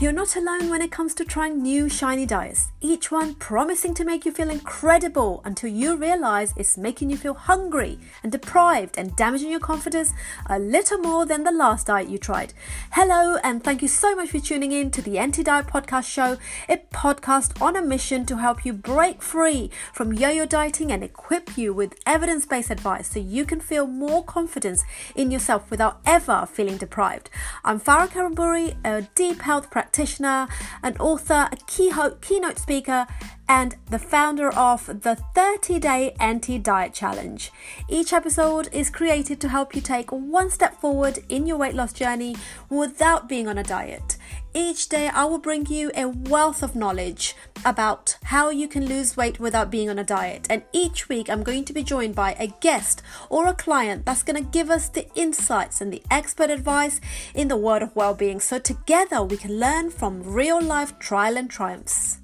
You're not alone when it comes to trying new shiny diets, each one promising to make you feel incredible until you realize it's making you feel hungry and deprived and damaging your confidence a little more than the last diet you tried. Hello, and thank you so much for tuning in to the Anti Diet Podcast Show, a podcast on a mission to help you break free from yo yo dieting and equip you with evidence based advice so you can feel more confidence in yourself without ever feeling deprived. I'm Farah Kariamburi, a deep health practitioner practitioner, an author, a keynote speaker, and the founder of the 30 Day Anti Diet Challenge. Each episode is created to help you take one step forward in your weight loss journey without being on a diet. Each day, I will bring you a wealth of knowledge about how you can lose weight without being on a diet. And each week, I'm going to be joined by a guest or a client that's going to give us the insights and the expert advice in the world of well being. So, together, we can learn from real life trial and triumphs.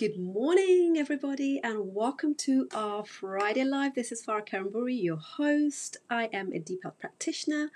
Good morning, everybody, and welcome to our Friday Live. This is Farah Kariamburi, your host. I am a deep health practitioner,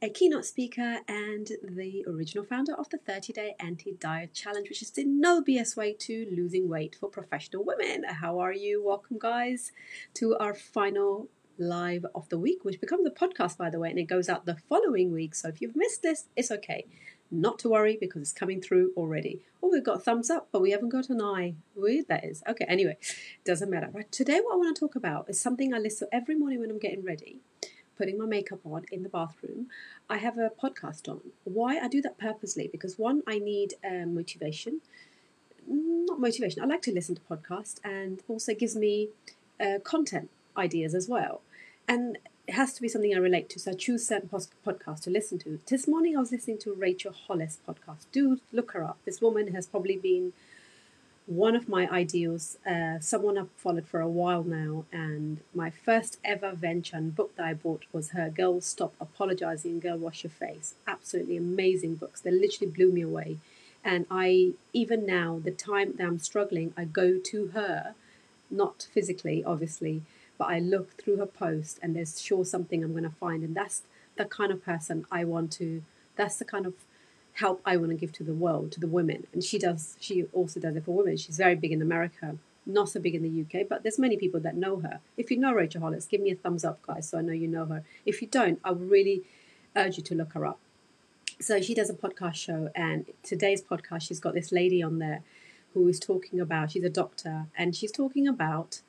a keynote speaker, and the original founder of the 30 Day Anti Diet Challenge, which is the no BS way to losing weight for professional women. How are you? Welcome, guys, to our final live of the week, which becomes a podcast, by the way, and it goes out the following week. So if you've missed this, it's okay. Not to worry because it's coming through already. Oh, we've got thumbs up, but we haven't got an eye. Weird that is. Okay, anyway, doesn't matter. Right, today what I want to talk about is something I listen every morning when I'm getting ready, putting my makeup on in the bathroom. I have a podcast on. Why? I do that purposely because one, I need um, motivation. Not motivation. I like to listen to podcasts and also gives me uh, content ideas as well. And it has to be something I relate to. So I choose certain podcasts to listen to. This morning I was listening to Rachel Hollis podcast. Do look her up. This woman has probably been one of my ideals, uh, someone I've followed for a while now. And my first ever venture and book that I bought was her Girl Stop Apologizing, Girl Wash Your Face. Absolutely amazing books. They literally blew me away. And I, even now, the time that I'm struggling, I go to her, not physically, obviously, but I look through her post and there's sure something I'm going to find. And that's the kind of person I want to, that's the kind of help I want to give to the world, to the women. And she does, she also does it for women. She's very big in America, not so big in the UK, but there's many people that know her. If you know Rachel Hollis, give me a thumbs up, guys, so I know you know her. If you don't, I really urge you to look her up. So she does a podcast show, and today's podcast, she's got this lady on there who is talking about, she's a doctor, and she's talking about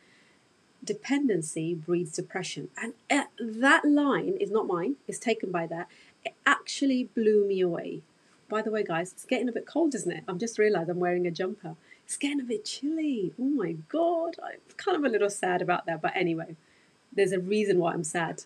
dependency breeds depression. And uh, that line is not mine, it's taken by that. It actually blew me away. By the way, guys, it's getting a bit cold, isn't it? I've just realized I'm wearing a jumper. It's getting a bit chilly. Oh my God. I'm kind of a little sad about that. But anyway, there's a reason why I'm sad.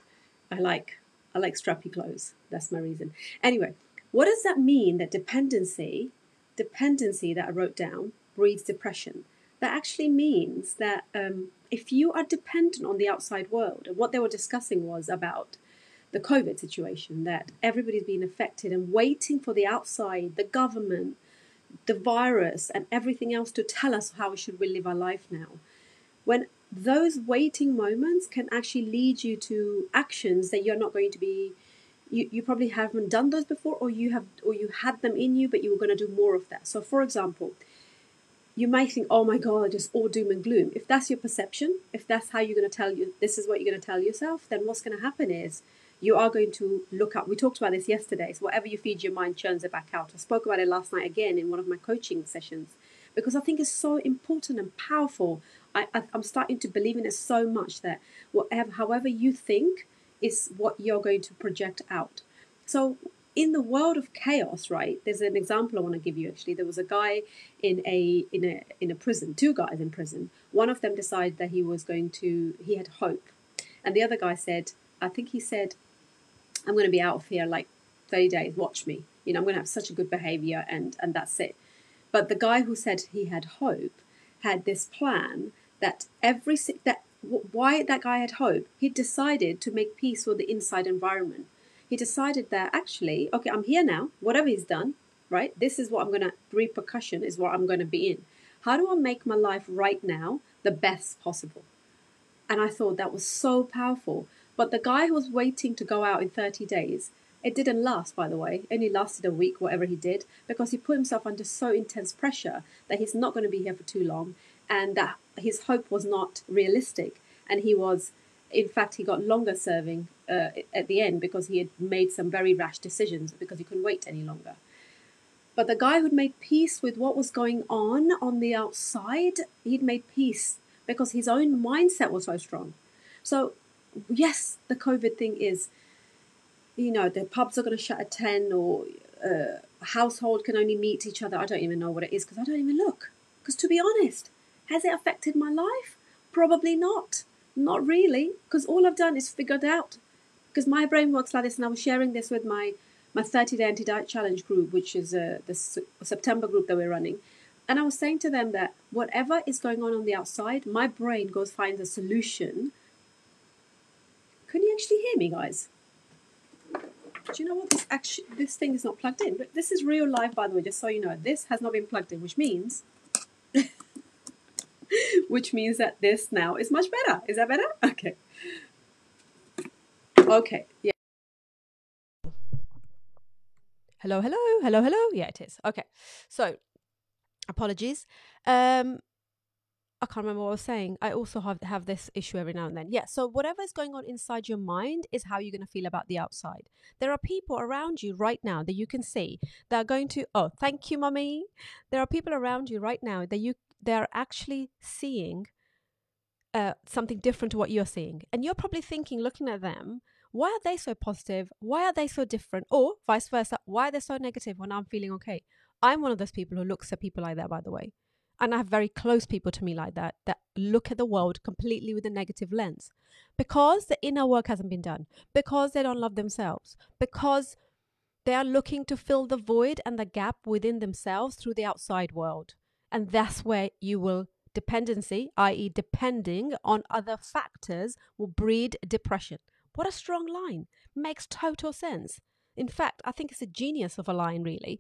I like I like strappy clothes. That's my reason. Anyway, what does that mean that dependency, dependency that I wrote down, breeds depression? That actually means that um, if you are dependent on the outside world, and what they were discussing was about the COVID situation, that everybody's been affected and waiting for the outside, the government, the virus, and everything else to tell us how we should we live our life now. When those waiting moments can actually lead you to actions that you're not going to be you, you probably haven't done those before or you have or you had them in you but you were going to do more of that so for example you might think, oh my God, it's all doom and gloom. If that's your perception, if that's how you're going to tell you, this is what you're going to tell yourself, then what's going to happen is you are going to look up. We talked about this yesterday. So whatever you feed your mind churns it back out. I spoke about it last night again in one of my coaching sessions because I think it's so important and powerful. I, I, am starting to believe in it so much that whatever, however you think, is what you're going to project out. So in the world of chaos, right? There's an example I want to give you. Actually, there was a guy in a in a in a prison, two guys in prison. One of them decided that he was going to he had hope, and the other guy said, I think he said, I'm going to be out of here like 30 days. Watch me. You know, I'm going to have such a good behavior, and and that's it. But the guy who said he had hope had this plan that every that why that guy had hope. He decided to make peace with the inside environment he decided that actually, okay, I'm here now. Whatever he's done, right? This is what I'm to, repercussion is what I'm to be in. How do I make my life right now the best possible? And I thought that was so powerful. But the guy who was waiting to go out in 30 days, it didn't last, by the way. It only lasted a week, whatever he did, because he put himself under so intense pressure that he's not going to be here for too long and that his hope was not realistic. And he was, in fact, he got longer serving uh, at the end because he had made some very rash decisions because he couldn't wait any longer. But the guy who'd made peace with what was going on on the outside, he'd made peace because his own mindset was so strong. So, yes, the COVID thing is, you know, the pubs are going to shut at 10 or uh, household can only meet each other. I don't even know what it is because I don't even look. Because to be honest, has it affected my life? Probably not. Not really, because all I've done is figured out. Because my brain works like this, and I was sharing this with my my 30 day anti diet challenge group, which is uh, the September group that we're running. And I was saying to them that whatever is going on on the outside, my brain goes finds a solution. Can you actually hear me, guys? Do you know what this actually this thing is not plugged in? But this is real life, by the way, just so you know. This has not been plugged in, which means which means that this now is much better. Is that better? Okay. Okay. Yeah. Hello, hello, hello, hello. Yeah, it is. Okay. So, apologies. Um, I can't remember what I was saying. I also have have this issue every now and then. Yeah. So whatever is going on inside your mind is how you're going to feel about the outside. There are people around you right now that you can see that are going to. Oh, thank you, mummy. There are people around you right now that you they're actually seeing uh, something different to what you're seeing, and you're probably thinking, looking at them, why are they so positive? Why are they so different? Or vice versa, why are they so negative when I'm feeling okay? I'm one of those people who looks at people like that, by the way. And I have very close people to me like that, that look at the world completely with a negative lens because the inner work hasn't been done, because they don't love themselves, because they are looking to fill the void and the gap within themselves through the outside world. And that's where you will dependency, i.e., depending on other factors, will breed depression. What a strong line. Makes total sense. In fact, I think it's a genius of a line, really.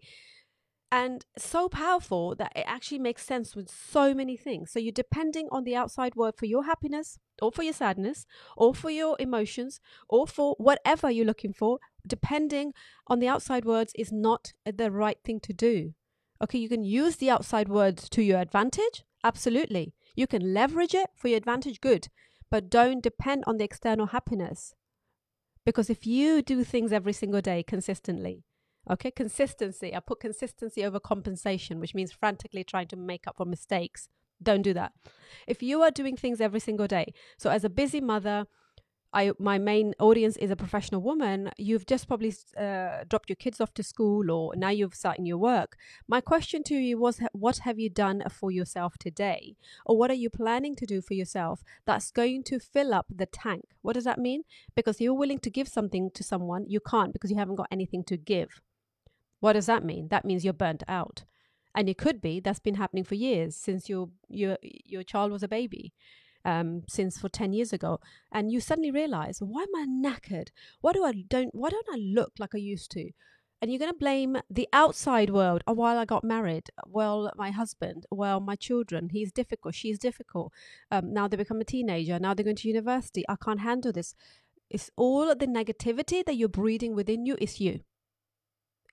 And so powerful that it actually makes sense with so many things. So you're depending on the outside world for your happiness, or for your sadness, or for your emotions, or for whatever you're looking for. Depending on the outside words is not the right thing to do. Okay, you can use the outside words to your advantage. Absolutely. You can leverage it for your advantage, good. But don't depend on the external happiness. Because if you do things every single day consistently, okay, consistency, I put consistency over compensation, which means frantically trying to make up for mistakes. Don't do that. If you are doing things every single day, so as a busy mother, I my main audience is a professional woman. You've just probably uh, dropped your kids off to school, or now you've started your work. My question to you was, what have you done for yourself today, or what are you planning to do for yourself that's going to fill up the tank? What does that mean? Because you're willing to give something to someone, you can't because you haven't got anything to give. What does that mean? That means you're burnt out, and it could be that's been happening for years since your your your child was a baby um, since for 10 years ago and you suddenly realize why am i knackered? Why do i don't why don't i look like i used to? And you're going to blame the outside world. Oh while i got married well my husband well my children he's difficult she's difficult. Um, now they become a teenager now they're going to university. I can't handle this. It's all the negativity that you're breeding within you is you.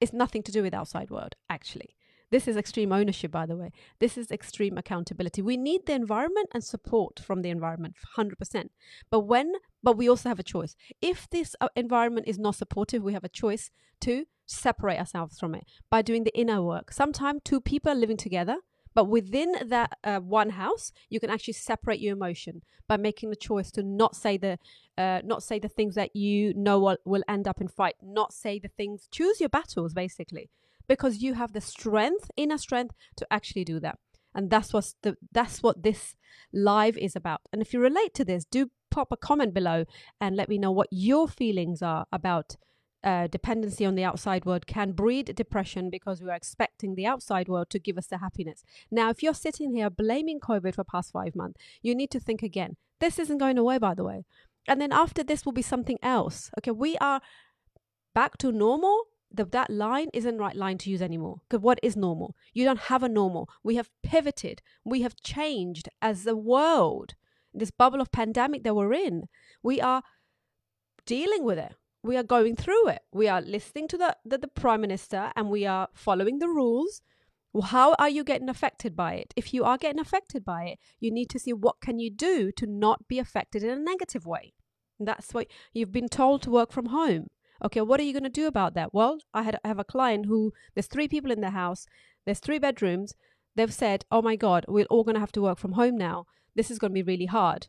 It's nothing to do with outside world actually this is extreme ownership, by the way. This is extreme accountability. We need the environment and support from the environment, 100%. But when, but we also have a choice. If this uh, environment is not supportive, we have a choice to separate ourselves from it by doing the inner work. Sometimes two people are living together, but within that uh, one house, you can actually separate your emotion by making the choice to not say the, uh, not say the things that you know will, will end up in fight. Not say the things. Choose your battles, basically because you have the strength, inner strength to actually do that. And that's what the that's what this live is about. And if you relate to this, do pop a comment below and let me know what your feelings are about uh, dependency on the outside world can breed depression because we are expecting the outside world to give us the happiness. Now, if you're sitting here blaming COVID for past five months, you need to think again. This isn't going away, by the way. And then after this will be something else. Okay, we are back to normal the, that line isn't right line to use anymore. Because what is normal? You don't have a normal. We have pivoted. We have changed as a world. This bubble of pandemic that we're in, we are dealing with it. We are going through it. We are listening to the, the, the prime minister and we are following the rules. How are you getting affected by it? If you are getting affected by it, you need to see what can you do to not be affected in a negative way. That's what you've been told to work from home. Okay, what are you going to do about that? Well, I had I have a client who there's three people in the house, there's three bedrooms. They've said, "Oh my god, we're all going to have to work from home now. This is going to be really hard."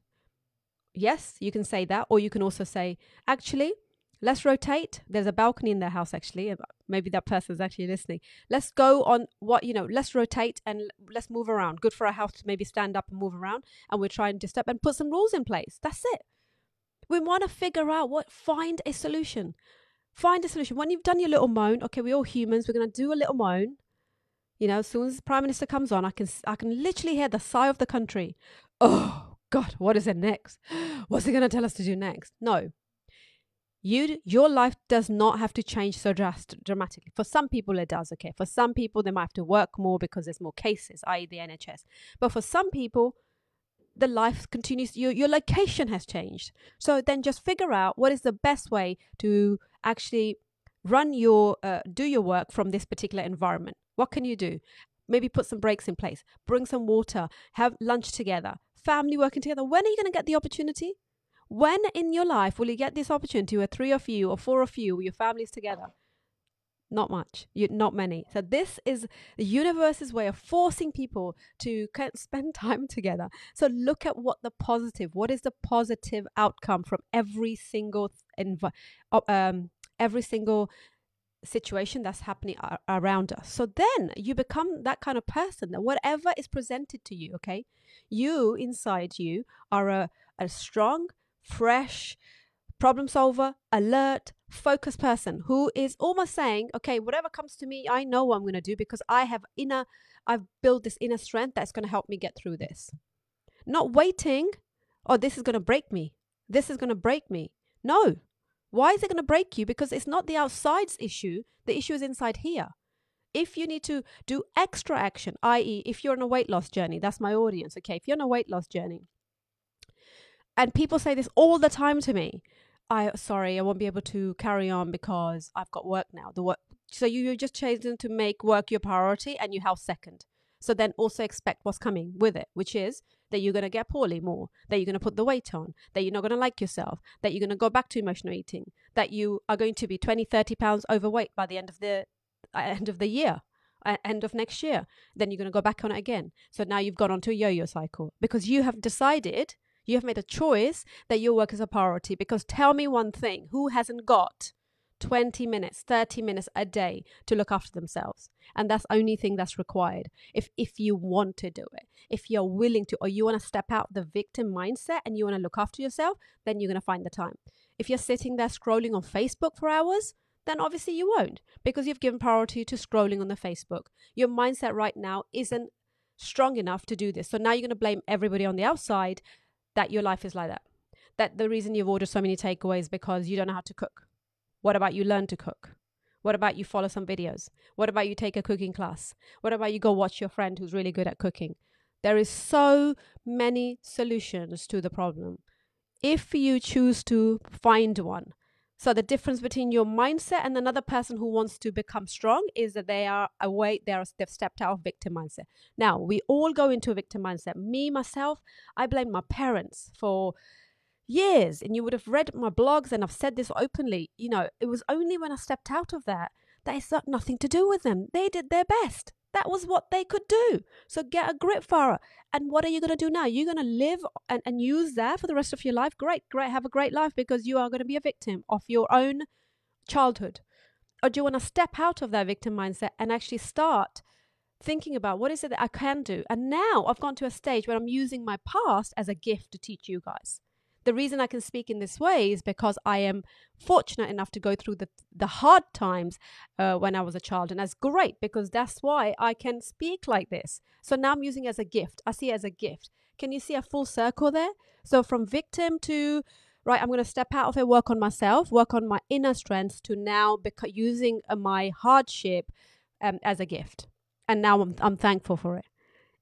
Yes, you can say that or you can also say, "Actually, let's rotate. There's a balcony in their house actually. Maybe that person's actually listening. Let's go on what, you know, let's rotate and let's move around. Good for our house to maybe stand up and move around and we're trying to step and put some rules in place. That's it. We want to figure out what find a solution. Find a solution. When you've done your little moan, okay, we're all humans. We're going to do a little moan. You know, as soon as the prime minister comes on, I can I can literally hear the sigh of the country. Oh God, what is it next? What's he going to tell us to do next? No, you your life does not have to change so drast- dramatically. For some people, it does. Okay, for some people, they might have to work more because there's more cases, i.e., the NHS. But for some people, the life continues. Your your location has changed. So then, just figure out what is the best way to actually run your uh, do your work from this particular environment. What can you do? Maybe put some breaks in place. Bring some water. Have lunch together. Family working together. When are you going to get the opportunity? When in your life will you get this opportunity where three of you or four of you, your families together? Not much, you, not many. So this is the universe's way of forcing people to spend time together. So look at what the positive, what is the positive outcome from every single um, every single situation that's happening around us. So then you become that kind of person that whatever is presented to you, okay, you inside you are a, a strong, fresh, problem solver, alert, focused person who is almost saying, okay, whatever comes to me, I know what I'm going to do because I have inner, I've built this inner strength that's going to help me get through this. Not waiting, oh, this is going to break me. This is going to break me. No. Why is it going to break you? Because it's not the outside's issue. The issue is inside here. If you need to do extra action, i.e., if you're on a weight loss journey, that's my audience, okay? If you're on a weight loss journey, and people say this all the time to me. I sorry, I won't be able to carry on because I've got work now. The work so you, you're just chosen to make work your priority and you have second. So then also expect what's coming with it, which is that you're going to get poorly more, that you're going to put the weight on, that you're not going to like yourself, that you're going to go back to emotional eating, that you are going to be 20, 30 pounds overweight by the end of the uh, end of the year, uh, end of next year. Then you're going to go back on it again. So now you've gone onto a yo-yo cycle because you have decided you have made a choice that your work is a priority. Because tell me one thing who hasn't got 20 minutes 30 minutes a day to look after themselves? And that's the only thing that's required if if you want to do it. If you're willing to or you want to step out the victim mindset and you want to look after yourself then you're going to find the time. If you're sitting there scrolling on facebook for hours then obviously you won't because you've given priority to scrolling on the facebook. Your mindset right now isn't strong enough to do this. So now you're going to blame everybody on the outside that your life is like that. That the reason you've ordered so many takeaways because you don't know how to cook. What about you learn to cook? What about you follow some videos? What about you take a cooking class? What about you go watch your friend who's really good at cooking? There is so many solutions to the problem. If you choose to find one, so the difference between your mindset and another person who wants to become strong is that they are away, they are they've stepped out of victim mindset. Now we all go into a victim mindset. Me myself, I blame my parents for years, and you would have read my blogs, and I've said this openly. You know, it was only when I stepped out of that that it's got nothing to do with them. They did their best. That was what they could do. So get a grip, Farah. And what are you going to do now? You're going to live and, and use that for the rest of your life? Great, great. Have a great life because you are going to be a victim of your own childhood. Or do you want to step out of that victim mindset and actually start thinking about what is it that I can do? And now I've gone to a stage where I'm using my past as a gift to teach you guys the reason I can speak in this way is because I am fortunate enough to go through the the hard times uh, when I was a child, and that's great because that's why I can speak like this. So now I'm using as a gift. I see it as a gift. Can you see a full circle there? So from victim to right, I'm going to step out of it, work on myself, work on my inner strengths to now beca- using uh, my hardship um, as a gift, and now I'm I'm thankful for it.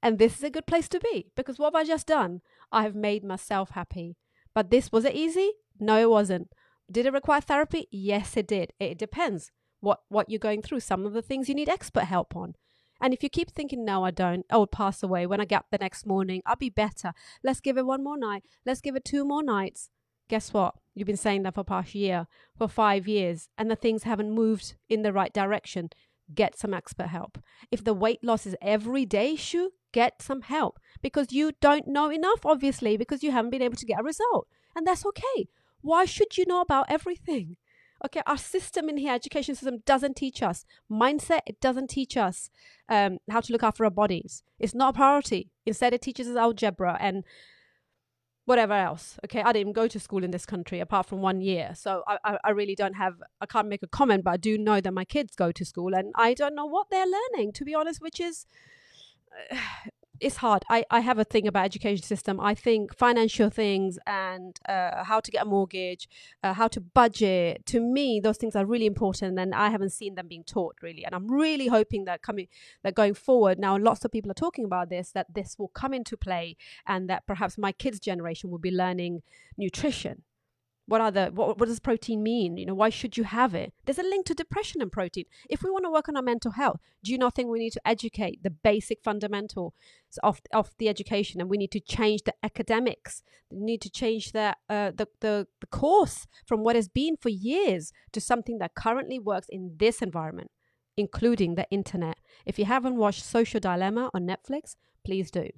And this is a good place to be because what have I just done? I have made myself happy. But this was it easy? No, it wasn't. did it require therapy? Yes, it did. It depends what what you're going through. Some of the things you need expert help on. And if you keep thinking, no, I don't, I will pass away. When I get up the next morning, I'll be better. Let's give it one more night. Let's give it two more nights. Guess what? You've been saying that for past year, for five years, and the things haven't moved in the right direction. Get some expert help. If the weight loss is every day issue, get some help because you don't know enough, obviously, because you haven't been able to get a result. And that's okay. Why should you know about everything? Okay, our system in here, education system, doesn't teach us mindset. It doesn't teach us um, how to look after our bodies. It's not a priority. Instead, it teaches us algebra and whatever else. Okay, I didn't go to school in this country apart from one year, so I, I, really don't have. I can't make a comment, but I do know that my kids go to school, and I don't know what they're learning, to be honest, which is it's hard. I, I have a thing about education system. I think financial things and uh, how to get a mortgage, uh, how to budget. To me, those things are really important, and I haven't seen them being taught really. And I'm really hoping that coming that going forward now, lots of people are talking about this. That this will come into play, and that perhaps my kids' generation will be learning nutrition what are the what, what does protein mean? You know why should you have it? There's a link to depression and protein. If we want to work on our mental health do you not think we need to educate the basic fundamentals of, of the education and we need to change the academics? We need to change the, uh, the, the the course from what has been for years to something that currently works in this environment including the internet. If you haven't watched social dilemma on netflix please do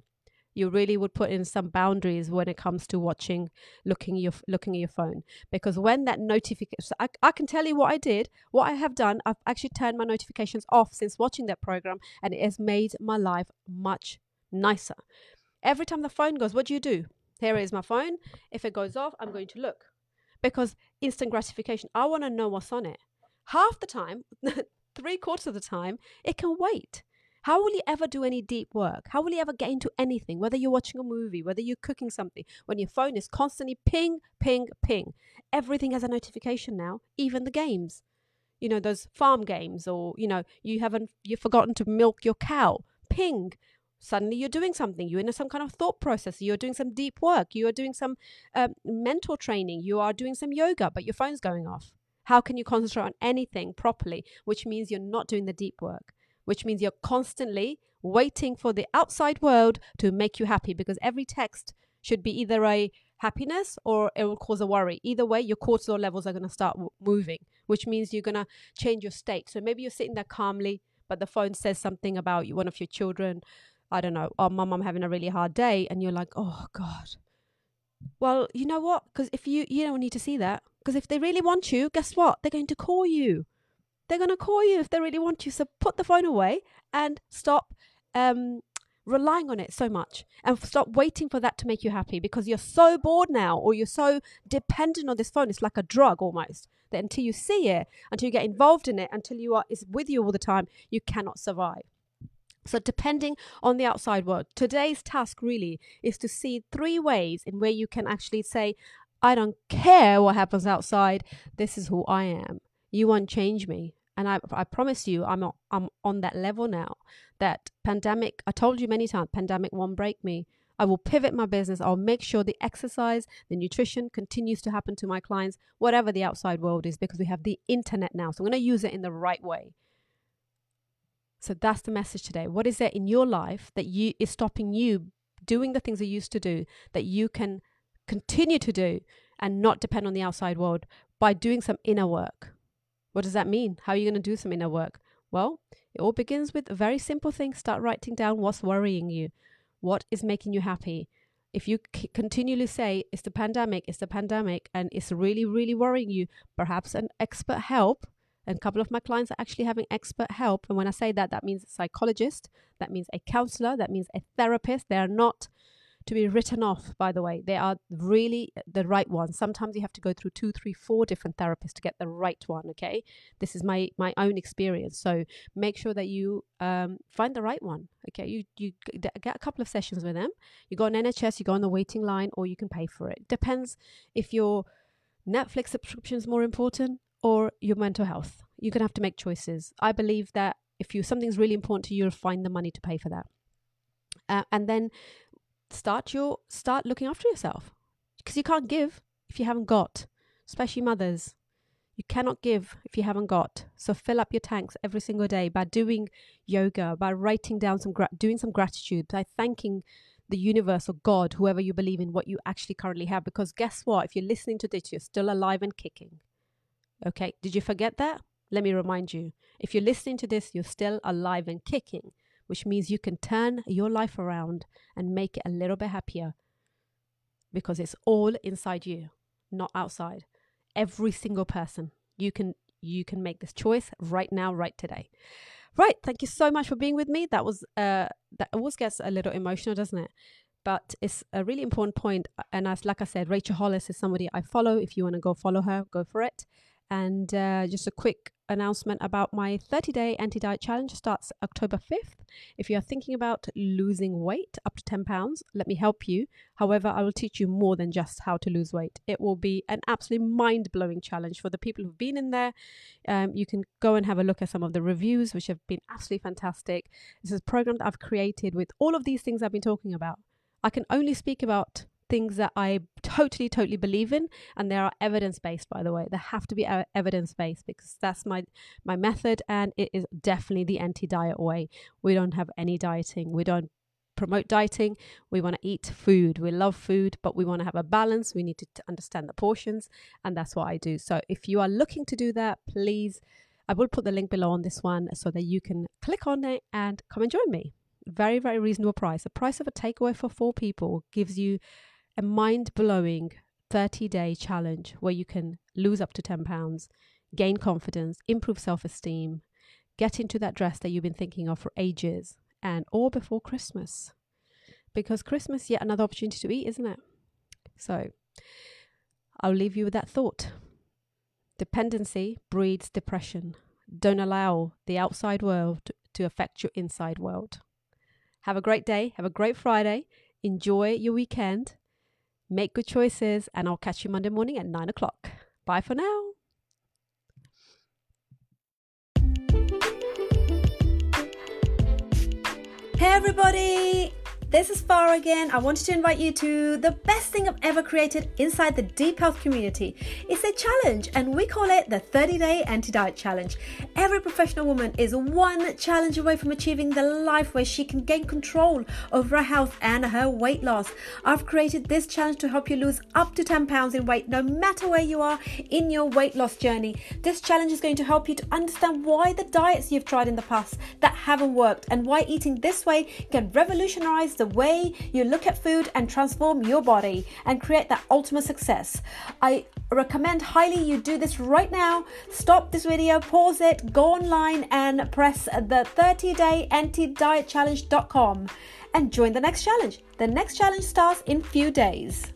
you really would put in some boundaries when it comes to watching looking your looking at your phone. Because when that notification I, I can tell you what i did what i have done i've actually turned my notifications off since watching that program and it has made my life much nicer. Every time the phone goes what do you do? Here is my phone. If it goes off i'm going to look. Because instant gratification i want to know what's on it. Half the time three quarters of the time it can wait how will you ever do any deep work? How will you ever get into anything, whether you're watching a movie, whether you're cooking something, when your phone is constantly ping, ping, ping? Everything has a notification now, even the games. You know, those farm games, or, you know, you haven't, you've forgotten to milk your cow. Ping. Suddenly you're doing something. You're in some kind of thought process. You're doing some deep work. You are doing some um, mental training. You are doing some yoga, but your phone's going off. How can you concentrate on anything properly, which means you're not doing the deep work? Which means you're constantly waiting for the outside world to make you happy because every text should be either a happiness or it will cause a worry. Either way, your cortisol levels are going to start w- moving, which means you're going to change your state. So maybe you're sitting there calmly, but the phone says something about you, one of your children. I don't know, oh, mom, I'm having a really hard day. And you're like, oh, God. Well, you know what? Because if you, you don't need to see that. Because if they really want you, guess what? They're going to call you they're going to call you if they really want you. So put the phone away and stop um, relying on it so much and stop waiting for that to make you happy because you're so bored now or you're so dependent on this phone. It's like a drug almost that until you see it, until you get involved in it, until you are is with you all the time, you cannot survive. So, depending on the outside world, today's task really is to see three ways in where you can actually say, I don't care what happens outside, this is who I am. You won't change me. And I, I promise you I'm, I'm on that level now that pandemic i told you many times pandemic won't break me. I will pivot my business. I'll make sure the exercise the nutrition continues to happen to my clients whatever the outside world is because we have the internet now. So i'm going to use it in the right way. So that's the message today. What is there in your life that you is stopping you doing the things you used to do that you can continue to do and not depend on the outside world by doing some inner work what does that mean? How are you going to do some inner work? Well, it all begins with a very simple thing. Start writing down what's worrying you, what is making you happy. If you c- continually say it's the pandemic, it's the pandemic, and it's really, really worrying you, perhaps an expert help. And a couple of my clients are actually having expert help. And when I say that, that means a psychologist, that means a counselor, that means a therapist. They are not to be written off, by the way. They are really the right ones. Sometimes you have to go through two, three, four different therapists to get the right one. Okay. This is my, my own experience. So make sure that you um, find the right one. Okay. You, you get a couple of sessions with them. You go on NHS, you go on the waiting line, or you can pay for it. Depends if your Netflix subscription is more important or your mental health. You're going to have to make choices. I believe that if you something's really important to you, you'll find the money to pay for that. Uh, and then start your start looking after yourself because you can't give if you haven't got especially mothers. You cannot give if you haven't got. So fill up your tanks every single day by doing yoga, by writing down some, gra- doing some gratitude, by thanking the universe or God, whoever you believe in, what you actually currently have. Because guess what? If you're listening to this, you're still alive and kicking. Okay, did you forget that? Let me remind you. If you're listening to this, you're still alive and kicking, which means you can turn your life around and make it a little bit happier because it's all inside you, not outside. Every single person. You can you can make this choice right now, right today. Right. Thank you so much for being with me. That was uh that always gets a little emotional, doesn't it? But it's a really important point. And as like I said, Rachel Hollis is somebody I follow. If you want to go follow her, go for it. And uh, just a quick announcement about my 30 day anti diet challenge starts October 5th. If you are thinking about losing weight up to 10 pounds, let me help you. However, I will teach you more than just how to lose weight. It will be an absolutely mind blowing challenge for the people who've been in there. Um, you can go and have a look at some of the reviews, which have been absolutely fantastic. This is a program that I've created with all of these things I've been talking about. I can only speak about things that I totally, totally believe in, and they are evidence based. By the way, they have to be uh, evidence based because that's my my method, and it is definitely the anti diet way. We don't have any dieting. We don't promote dieting. We want to eat food. We love food, but we want to have a balance. We need to understand the portions, and that's what I do. So if you are looking to do that, please, I will put the link below on this one so that you can click on it and come and join me. Very, very reasonable price. The price of a takeaway for four people gives you a mind blowing 30 day challenge where you can lose up to 10 pounds, gain confidence, improve self esteem, get into that dress that you've been thinking of for ages, and all before Christmas. Because Christmas, yet another opportunity to eat, isn't it? So I'll leave you with that thought. Dependency breeds depression. Don't allow the outside world to affect your inside world. Have a great day. Have a great Friday. Enjoy your weekend. Make good choices, and I'll catch you Monday morning at nine o'clock. Bye for now. Hey, everybody! This is Farah again. I wanted to invite you to the best thing I've ever created inside the Deep Health community. It's a challenge, and we call it the 30 Day Anti Diet Challenge. Every professional woman is one challenge away from achieving the life where she can gain control over her health and her weight loss. I've created this challenge to help you lose up to 10 pounds in weight, no matter where you are in your weight loss journey. This challenge is going to help you to understand why the diets you've tried in the past that haven't worked and why eating this way can revolutionize the way you look at food and transform your body and create that ultimate success. I recommend highly you do this right now. Stop this video, pause it, go online and press the 30 day anti diet challenge.com and join the next challenge. The next challenge starts in few days.